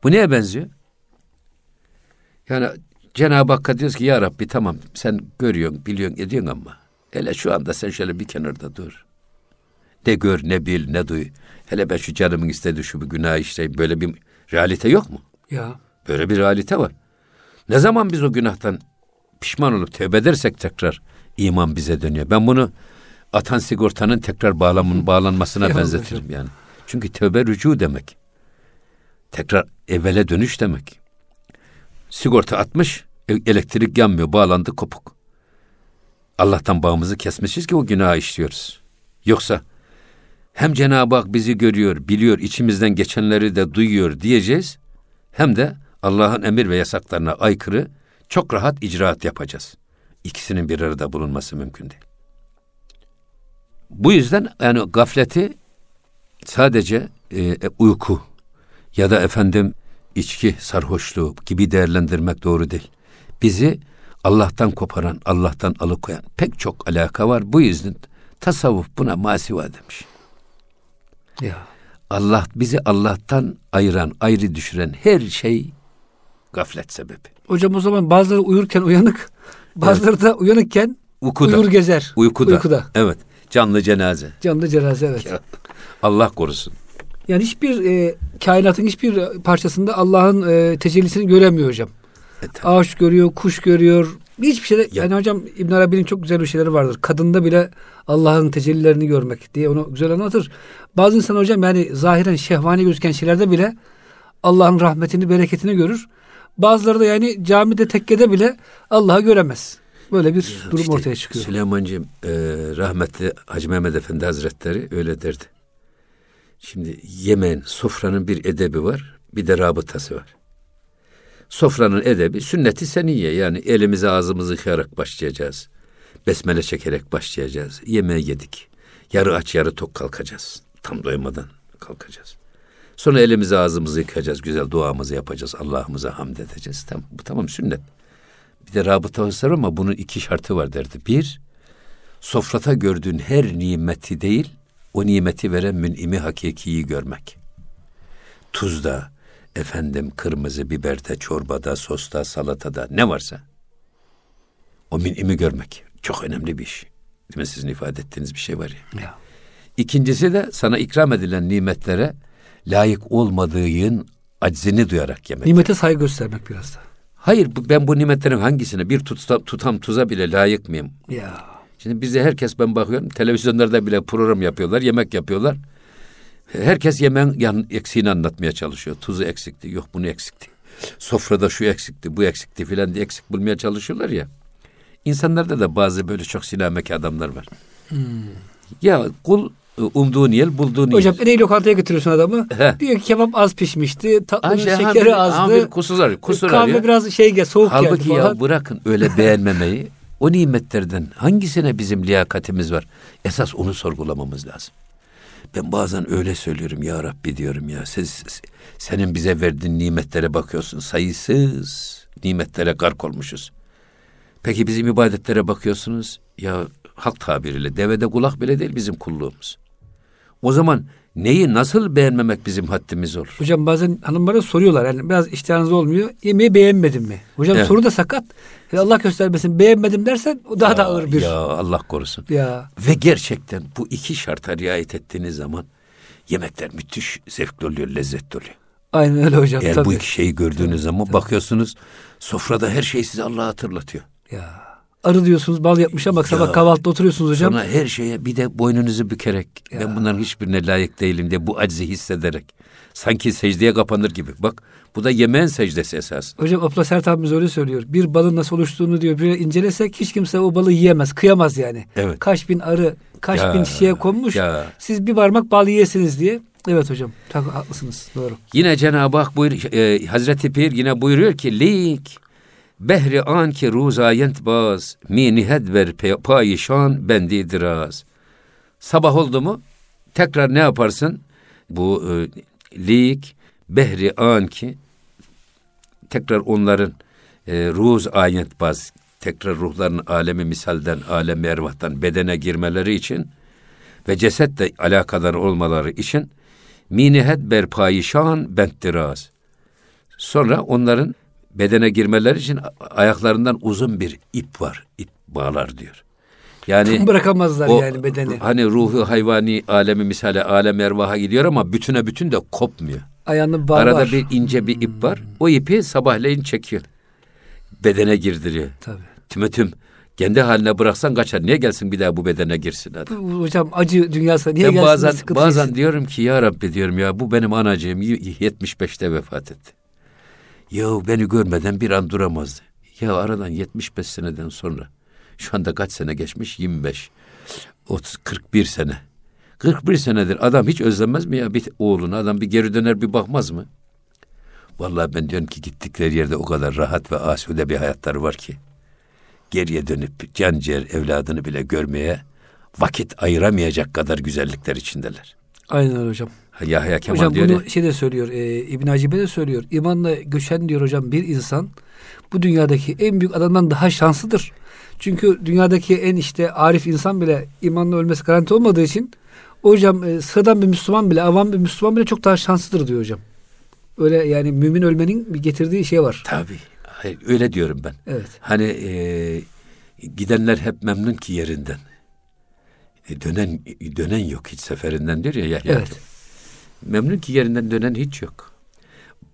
Bu neye benziyor? Yani Cenab-ı Hakk'a diyoruz ki ya Rabbi tamam sen görüyorsun, biliyorsun, ediyorsun ama hele şu anda sen şöyle bir kenarda dur. Ne gör, ne bil, ne duy. Hele ben şu canımın istediği şu bir günah işleyeyim. Böyle bir realite yok mu? Ya. Böyle bir realite var. Ne zaman biz o günahtan pişman olup tövbe edersek tekrar iman bize dönüyor. Ben bunu atan sigortanın tekrar bağlamın, (laughs) bağlanmasına benzetirim yani. Çünkü tövbe rücu demek. Tekrar evvele dönüş demek. Sigorta atmış, e- elektrik yanmıyor, bağlandı kopuk. Allah'tan bağımızı kesmişiz ki o günahı işliyoruz. Yoksa hem Cenab-ı Hak bizi görüyor, biliyor, içimizden geçenleri de duyuyor diyeceğiz. Hem de Allah'ın emir ve yasaklarına aykırı çok rahat icraat yapacağız. İkisinin bir arada bulunması mümkün değil. Bu yüzden yani gafleti sadece e, uyku ya da efendim içki, sarhoşluğu gibi değerlendirmek doğru değil. Bizi Allah'tan koparan, Allah'tan alıkoyan pek çok alaka var. Bu yüzden tasavvuf buna masiva demiş. Ya. Allah bizi Allah'tan ayıran, ayrı düşüren her şey gaflet sebebi. Hocam o zaman bazıları uyurken uyanık, bazıları da uyanıkken Uykuda. uyur gezer. Uykuda. Uykuda. Evet. Canlı cenaze. Canlı cenaze evet. Ya. Allah korusun. Yani hiçbir e, kainatın hiçbir parçasında Allah'ın e, tecellisini göremiyor hocam. E, tabii. Ağaç görüyor, kuş görüyor. Hiçbir şeyde Ya. yani hocam İbn Arabi'nin çok güzel bir şeyleri vardır. Kadında bile Allah'ın tecellilerini görmek diye onu güzel anlatır. Bazı insan hocam yani zahiren şehvani gözüken şeylerde bile Allah'ın rahmetini, bereketini görür. Bazıları da yani camide tekkede bile Allah'ı göremez. Böyle bir durum İşte ortaya çıkıyor. Süleymancığım e, rahmetli Hacı Mehmet Efendi Hazretleri öyle derdi. Şimdi yemeğin, sofranın bir edebi var, bir de rabıtası var. Sofranın edebi sünnet-i seniye yani elimizi ağzımızı yıkayarak başlayacağız. Besmele çekerek başlayacağız. Yemeği yedik. Yarı aç yarı tok kalkacağız. Tam doymadan kalkacağız. Sonra elimizi ağzımızı yıkayacağız. Güzel duamızı yapacağız. Allah'ımıza hamd edeceğiz. Tamam, bu tamam sünnet. Bir de rabıtası var ama bunun iki şartı var derdi. Bir, sofrata gördüğün her nimeti değil, o nimeti veren mün'imi hakikiyi görmek. Tuzda, efendim kırmızı biberde, çorbada, sosta, salatada ne varsa o mün'imi görmek. Çok önemli bir iş. Değil mi? Sizin ifade ettiğiniz bir şey var ya. Ya. İkincisi de sana ikram edilen nimetlere layık olmadığın aczini duyarak yemek. Nimete saygı göstermek biraz da. Hayır ben bu nimetlerin hangisine bir tutam, tutam tuza bile layık mıyım? Ya. Şimdi bizde herkes ben bakıyorum televizyonlarda bile program yapıyorlar, yemek yapıyorlar. Herkes yemeğin yan, eksiğini anlatmaya çalışıyor. Tuzu eksikti, yok bunu eksikti. Sofrada şu eksikti, bu eksikti filan diye eksik bulmaya çalışıyorlar ya. İnsanlarda da bazı böyle çok sinameki adamlar var. Ya kul e, umduğun yer bulduğun yer. Hocam en iyi lokantaya götürüyorsun adamı. He. Diyor ki kebap az pişmişti. Tatlının ha, şekeri bir- azdı. bir kusur arıyor, kusur Kahve arıyor. biraz şey gel soğuk Halbuki geldi ya falan. bırakın öyle (laughs) beğenmemeyi. O nimetlerden hangisine bizim liyakatimiz var? Esas onu sorgulamamız lazım. Ben bazen öyle söylüyorum ya Rabbi diyorum ya. Siz, senin bize verdiğin nimetlere bakıyorsun. Sayısız nimetlere gark olmuşuz. Peki bizim ibadetlere bakıyorsunuz. Ya halk tabiriyle devede kulak bile değil bizim kulluğumuz. O zaman neyi nasıl beğenmemek bizim haddimiz olur? Hocam bazen hanımlara soruyorlar. Yani biraz iştahınız olmuyor. Yemeği beğenmedim mi? Hocam Evet. soru da sakat. Yani Allah göstermesin beğenmedim dersen o daha da ağır bir. Ya Ya. Allah korusun. Ve gerçekten bu iki şarta riayet ettiğiniz zaman yemekler müthiş zevkli oluyor, lezzetli oluyor. Aynen öyle hocam. Eğer tabii. bu iki şeyi gördüğünüz zaman bakıyorsunuz sofrada her şey size Allah'ı hatırlatıyor. Ya. Arı diyorsunuz bal yapmış bak sabah Ya. kahvaltıda oturuyorsunuz hocam. Sonra her şeye bir de boynunuzu bükerek ben bunların hiçbirine layık değilim diye bu aczi hissederek sanki secdeye kapanır gibi. Bak bu da yemeğin secdesi esas. Hocam Abla Sert abimiz öyle söylüyor. Bir balın nasıl oluştuğunu diyor bir incelesek hiç kimse o balı yiyemez, kıyamaz yani. Evet. Kaç bin arı, kaç Ya, bin şişeye konmuş. ya. Siz bir parmak bal yiyesiniz diye. Evet hocam. Tak, haklısınız. Doğru. Yine Cenab-ı Hak buyur, e, Hazreti Pir yine buyuruyor ki lik an ki ruzayent baz mi nihed ver pe- payişan bendi diraz. Sabah oldu mu tekrar ne yaparsın? Bu e, lik behri an ki tekrar onların e, ruz ayet baz tekrar ruhların alemi misalden alemi ervahtan bedene girmeleri için ve cesetle alakadar olmaları için minihet ber payişan benttiraz. Sonra onların bedene girmeleri için ayaklarından uzun bir ip var. İp bağlar diyor. Yani Bırakamazlar o, yani bedeni. Hani ruhu hayvani alemi misale alem ervaha gidiyor ama bütüne bütün de kopmuyor. Ayağında bağ Arada var. bir ince bir ip var. O ipi sabahleyin çekiyor. Bedene girdiriyor. Tabii. Tümetüm kendi haline bıraksan kaçar. Niye gelsin bir daha bu bedene girsin hadi. Bu, hocam acı dünyası niye Ben gelsin bazen bazen diyorum ki ya Rabbi diyorum ya bu benim anacığım y- 75'te vefat etti. Ya beni görmeden bir an duramazdı. Ya aradan 75 seneden sonra şu anda kaç sene geçmiş? 25. 30 41 sene. 41 senedir adam hiç özlemez mi ya bir oğluna adam bir geri döner bir bakmaz mı? Vallahi ben diyorum ki gittikleri yerde o kadar rahat ve asude bir hayatları var ki geriye dönüp can ciğer evladını bile görmeye vakit ayıramayacak kadar güzellikler içindeler. Aynen hocam. Yahya Kemal hocam diyor bunu ya, şey de söylüyor. E, İbn Hacibe de söylüyor. İmanla göçen diyor hocam bir insan bu dünyadaki en büyük adamdan daha şanslıdır. Çünkü dünyadaki en işte arif insan bile imanla ölmesi garanti olmadığı için Hocam e, sıradan bir Müslüman bile, avam bir Müslüman bile çok daha şanslıdır diyor hocam. Öyle yani mümin ölmenin bir getirdiği şey var. Tabii. Hayır, öyle diyorum ben. Evet. Hani e, gidenler hep memnun ki yerinden. E, dönen dönen yok hiç seferinden diyor ya Yahya. Evet. Memnun ki yerinden dönen hiç yok.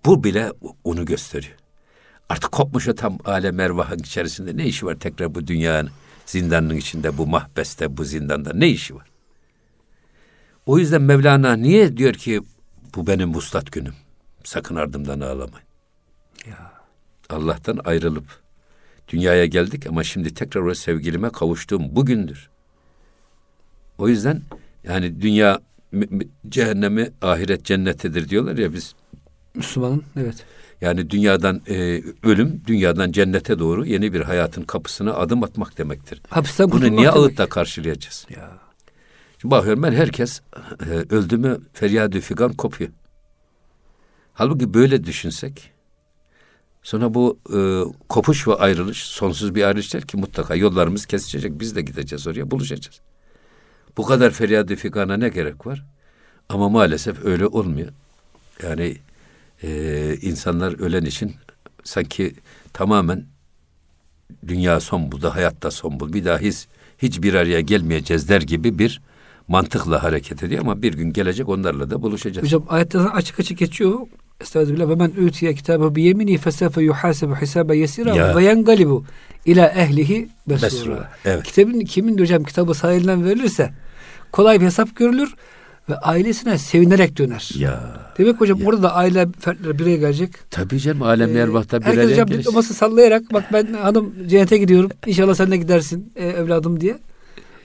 Bu bile onu gösteriyor. Artık kopmuş o tam alem ervahın içerisinde ne işi var tekrar bu dünyanın zindanının içinde bu mahbeste bu zindanda ne işi var? O yüzden Mevlana niye diyor ki bu benim vuslat günüm. Sakın ardımdan ağlamayın. Ya. Allah'tan ayrılıp dünyaya geldik ama şimdi tekrar o sevgilime kavuştuğum bugündür. O yüzden yani dünya cehennemi ahiret cennetidir diyorlar ya biz. Müslümanın evet. Yani dünyadan e, ölüm, dünyadan cennete doğru yeni bir hayatın kapısına adım atmak demektir. Hapisten Bunu niye ağıtla karşılayacağız? Ya. Şimdi bakıyorum ben herkes e, öldü mü feryadü figan kopuyor. Halbuki böyle düşünsek sonra bu e, kopuş ve ayrılış sonsuz bir ayrılış değil ki mutlaka yollarımız kesişecek. Biz de gideceğiz oraya buluşacağız. Bu kadar feryadü figana ne gerek var? Ama maalesef öyle olmuyor. Yani e, insanlar ölen için sanki tamamen dünya son buldu, hayatta son buldu. Bir daha hiç, hiç bir araya gelmeyeceğiz der gibi bir mantıkla hareket ediyor ama bir gün gelecek onlarla da buluşacağız. Hocam ayette açık açık geçiyor. Estağfirullah ve men utiye kitabı bi yemini fesefe yuhasebu hisabe yesira Ya. ve yengalibu ila ehlihi besura. Evet. Kitabın kimin de hocam kitabı sahibinden verilirse kolay bir hesap görülür ve ailesine sevinerek döner. Ya Demek hocam orada da aile fertleri bir araya gelecek. tabii canım alemde Ee, erbahta bir Herkes araya hocam diploması sallayarak bak ben hanım cennete gidiyorum. İnşallah sen de gidersin e, evladım diye.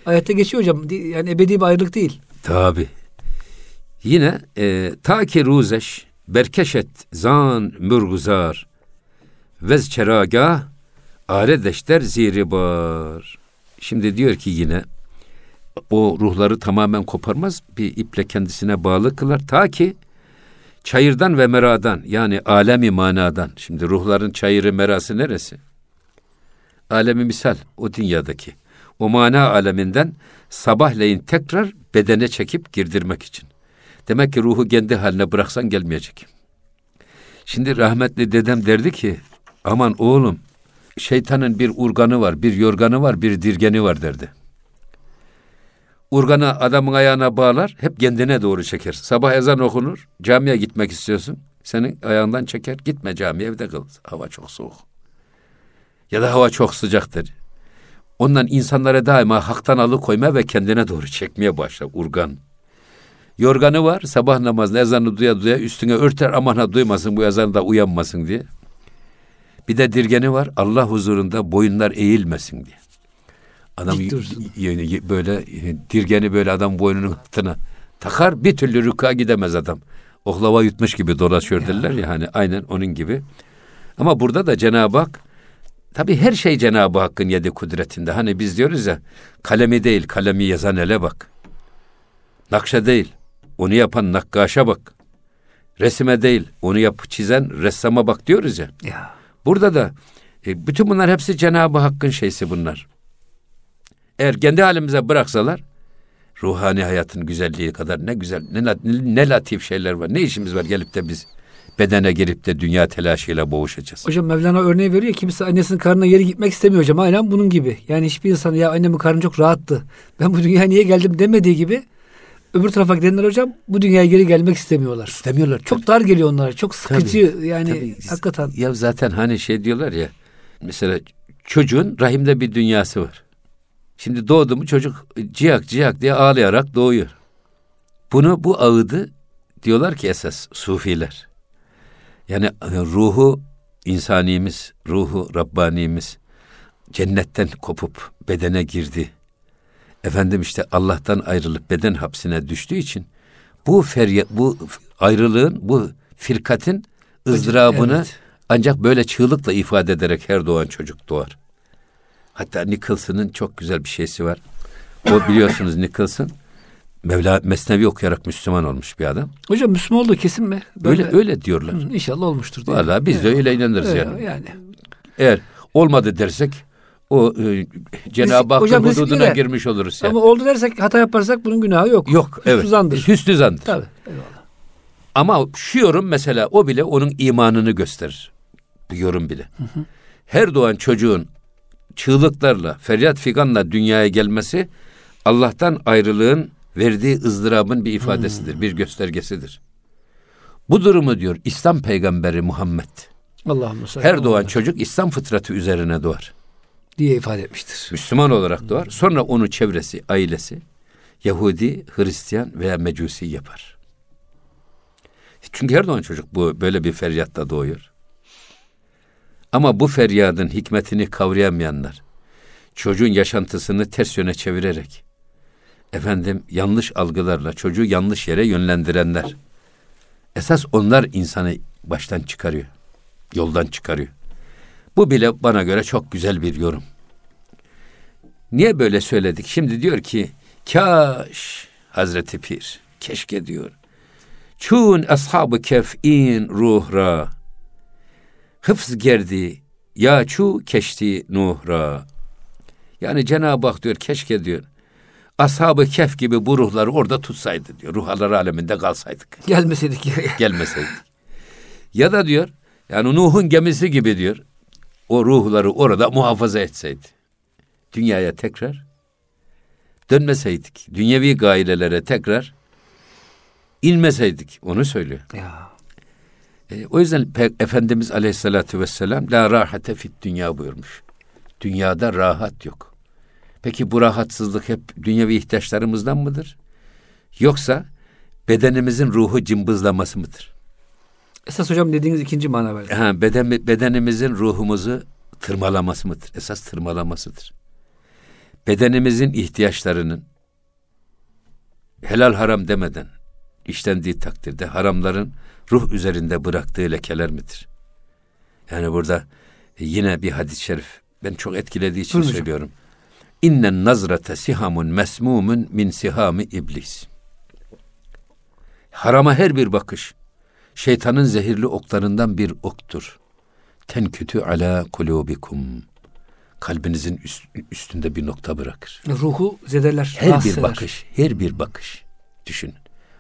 Ayette geçiyor hocam. Yani ebedi bir ayrılık değil. Tabi. Yine e, ta ki ruzeş berkeşet zan mürguzar vez çeragah aredeşter ziribar. Şimdi diyor ki yine o ruhları tamamen koparmaz bir iple kendisine bağlı kılar ta ki çayırdan ve meradan yani alemi manadan şimdi ruhların çayırı merası neresi? Alemi misal o dünyadaki o mana aleminden sabahleyin tekrar bedene çekip girdirmek için. Demek ki ruhu kendi haline bıraksan gelmeyecek. Şimdi rahmetli dedem derdi ki aman oğlum şeytanın bir urganı var, bir yorganı var, bir dirgeni var derdi. Urganı adamın ayağına bağlar, hep kendine doğru çeker. Sabah ezan okunur, camiye gitmek istiyorsun. Senin ayağından çeker, gitme camiye evde kal. Hava çok soğuk. Ya da hava çok sıcaktır. Ondan insanlara daima haktan alıkoyma ve kendine doğru çekmeye başlar urgan. Yorganı var sabah namazında ezanı duya duya üstüne örter aman ha duymasın bu ezanı da uyanmasın diye. Bir de dirgeni var Allah huzurunda boyunlar eğilmesin diye. Adam Dik dursun. y- y- böyle e, dirgeni böyle adam boynunun altına takar bir türlü rüka gidemez adam. Oklava yutmuş gibi dolaşıyor derler ya hani aynen onun gibi. Ama burada da Cenab-ı Hak Tabii her şey Cenab-ı Hakk'ın yedi kudretinde. Hani biz diyoruz ya kalemi değil kalemi yazan ele bak. Nakşa değil onu yapan nakkaşa bak. Resime değil onu yap çizen ressama bak diyoruz ya. Ya. Burada da e, bütün bunlar hepsi Cenab-ı Hakk'ın şeysi bunlar. Eğer kendi halimize bıraksalar ruhani hayatın güzelliği kadar ne güzel ne, la- ne latif şeyler var. Ne işimiz var gelip de biz bedene girip de dünya telaşıyla boğuşacağız. Hocam Mevlana örneği veriyor. Kimse annesinin karnına yeri gitmek istemiyor hocam. Aynen bunun gibi. Yani hiçbir insan ya annemin karnı çok rahattı. Ben bu dünyaya niye geldim demediği gibi öbür tarafa gidenler hocam bu dünyaya geri gelmek istemiyorlar. İstemiyorlar. Çok dar geliyor onlara. Çok sıkıcı yani Tabii. hakikaten. Ya zaten hani şey diyorlar ya mesela çocuğun rahimde bir dünyası var. Şimdi doğdu mu çocuk ciyak ciyak diye ağlayarak doğuyor. Bunu bu ağıdı diyorlar ki esas sufiler. Yani e, ruhu insanimiz, ruhu Rabbanimiz cennetten kopup bedene girdi. Efendim işte Allah'tan ayrılıp beden hapsine düştüğü için bu ferya, bu ayrılığın, bu firkatin ızdırabını evet. ancak böyle çığlıkla ifade ederek her doğan çocuk doğar. Hatta Nicholson'ın çok güzel bir şeysi var. O biliyorsunuz Nicholson Mevla Mesnevi okuyarak Müslüman olmuş bir adam. Hocam Müslüman olduğu kesin mi? Öyle öyle diyorlar. Hı, İnşallah olmuştur. diye. Vallahi biz de öyle inanırız Evet, yani. yani. Eğer olmadı dersek o e, Cenab-ı Hakk'ın riskli hududuna girmiş oluruz yani. Ama oldu dersek hata yaparsak bunun günahı yok. Yok evet. Hüsnüzandır. Hüsnü zandır. Tabii. Eyvallah. Ama şu yorum mesela o bile onun imanını gösterir. Bu yorum bile. Her doğan çocuğun çığlıklarla, feryat figanla dünyaya gelmesi Allah'tan ayrılığın verdiği ızdırabın bir ifadesidir, bir göstergesidir. Bu durumu diyor İslam peygamberi Muhammed. Salli Her doğan Muhammed çocuk İslam fıtratı üzerine doğar. Diye ifade etmiştir. Müslüman olarak doğar. Sonra onu çevresi, ailesi Yahudi, Hristiyan veya Mecusi yapar. Çünkü her doğan çocuk bu böyle bir feryatta doğuyor. Ama bu feryadın hikmetini kavrayamayanlar, çocuğun yaşantısını ters yöne çevirerek, efendim yanlış algılarla çocuğu yanlış yere yönlendirenler, esas onlar insanı baştan çıkarıyor, yoldan çıkarıyor. Bu bile bana göre çok güzel bir yorum. Niye böyle söyledik? Şimdi diyor ki, kaş Hazreti Pir, keşke diyor. Çun ashabı kef'in ruhra, hıfz gerdi, ya çu keşti nuhra. Yani Cenab-ı Hak diyor, keşke diyor, ashab-ı kef gibi bu ruhları orada tutsaydı diyor. Ruhlar aleminde kalsaydık, Gelmeseydik gelmeseydik. Ya da diyor, yani Nuh'un gemisi gibi diyor, o ruhları orada muhafaza etseydi. Dünyaya tekrar dönmeseydik, dünyevi gailelere tekrar inmeseydik, onu söylüyor. ya. E, o yüzden Pe- Efendimiz Aleyhisselatü Vesselam la rahate fit dünya buyurmuş. Dünyada rahat yok. Peki bu rahatsızlık hep dünyevi ihtiyaçlarımızdan mıdır? Yoksa bedenimizin ruhu cımbızlaması mıdır? Esas hocam dediğiniz ikinci mana verdi. Ha, beden, bedenimizin ruhumuzu tırmalaması mıdır? Esas tırmalamasıdır. Bedenimizin ihtiyaçlarının helal haram demeden işlendiği takdirde haramların ruh üzerinde bıraktığı lekeler midir? Yani burada yine bir hadis-i şerif ben çok etkilediği için Buyurun söylüyorum. İnnen nazrate sihamun mesmumun min sihami iblis. Harama her bir bakış şeytanın zehirli oklarından bir oktur. Tenkütü ala kulubikum. Kalbinizin üst- üstünde bir nokta bırakır. Ruhu zedeler. Her bir eder. bakış, her bir bakış. Düşünün.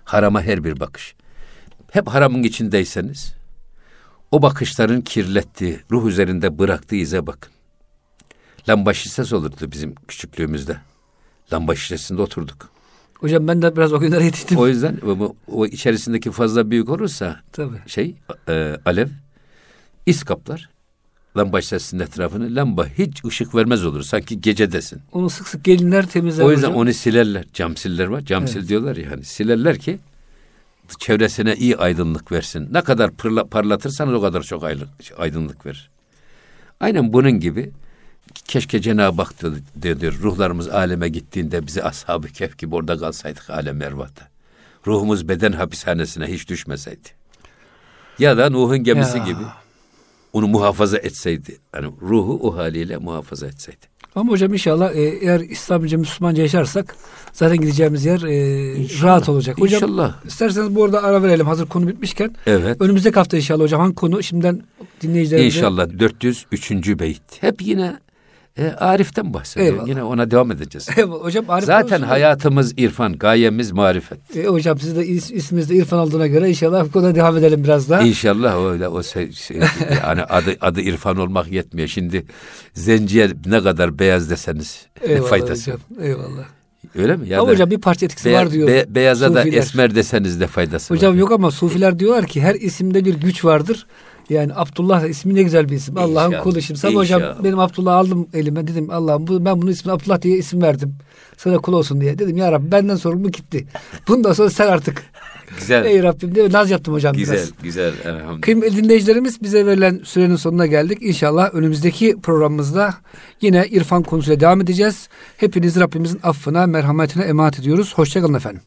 Harama her bir bakış. Hep haramın içindeyseniz o bakışların kirlettiği, ruh üzerinde bıraktığı ize bakın. Lamba şişesi olurdu bizim küçüklüğümüzde. Lamba şişesinde oturduk. Hocam ben de biraz o günlere yetiştim. O yüzden o, o içerisindeki fazla büyük olursa Tabii. şey e, alev is kaplar. Lamba şişesinin etrafını lamba hiç ışık vermez olur. Sanki gecedesin. Onu sık sık gelinler temizler O yüzden hocam. onu silerler. Cam siller var. Cam sil diyorlar ya hani silerler ki çevresine iyi aydınlık versin. Ne kadar pırla, parlatırsanız o kadar çok aydın- aydınlık verir. Aynen bunun gibi keşke Cenab-ı Hak diyor, ruhlarımız aleme gittiğinde bizi ashab-ı kehf gibi orada kalsaydık alem ervahta. Ruhumuz beden hapishanesine hiç düşmeseydi. Ya da Nuh'un gemisi Ya. gibi onu muhafaza etseydi. Yani ruhu o haliyle muhafaza etseydi. Ama hocam inşallah e, eğer İslamca Müslümanca yaşarsak zaten gideceğimiz yer e, rahat olacak. Hocam İnşallah. isterseniz bu arada ara verelim hazır konu bitmişken. Evet. Önümüzdeki hafta inşallah hocam hangi konu şimdiden dinleyicilerimize İnşallah 403. beyit. Hep yine e, Arif'ten bahsediyor. Eyvallah. Yine ona devam edeceğiz. Eyvallah, hocam Arif Zaten hayatımız irfan, gayemiz marifet. E, hocam siz de is, isminiz de İrfan olduğuna göre inşallah bu konuda devam edelim biraz daha. İnşallah öyle o şey, şey- yani adı adı irfan olmak yetmiyor. Şimdi zenciye ne kadar beyaz deseniz Eyvallah faydası. hocam. Eyvallah. Öyle mi? Ya ama da hocam bir parça etkisi be- var diyor. be- beyaza da Sufiler. esmer deseniz de faydası Hocam var. yok ama sufiler diyorlar ki her isimde bir güç vardır. Yani Abdullah ismi ne güzel bir isim. Allah'ın kulu şimdi. Sabah hocam benim Abdullah aldım elime. Dedim Allah'ım bu, ben bunu ismini Abdullah diye isim verdim. Sana kul olsun diye. Dedim ya Rabbi benden sorumlu gitti. Bundan sonra sen artık. (laughs) Güzel. Ey Rabbim diye naz yaptım hocam Güzel, biraz. güzel. Elhamdülillah. Kıymetli dinleyicilerimiz bize verilen sürenin sonuna geldik. İnşallah önümüzdeki programımızda yine İrfan konusuyla devam edeceğiz. Hepinizi Rabbimizin affına, merhametine emanet ediyoruz. Hoşçakalın efendim.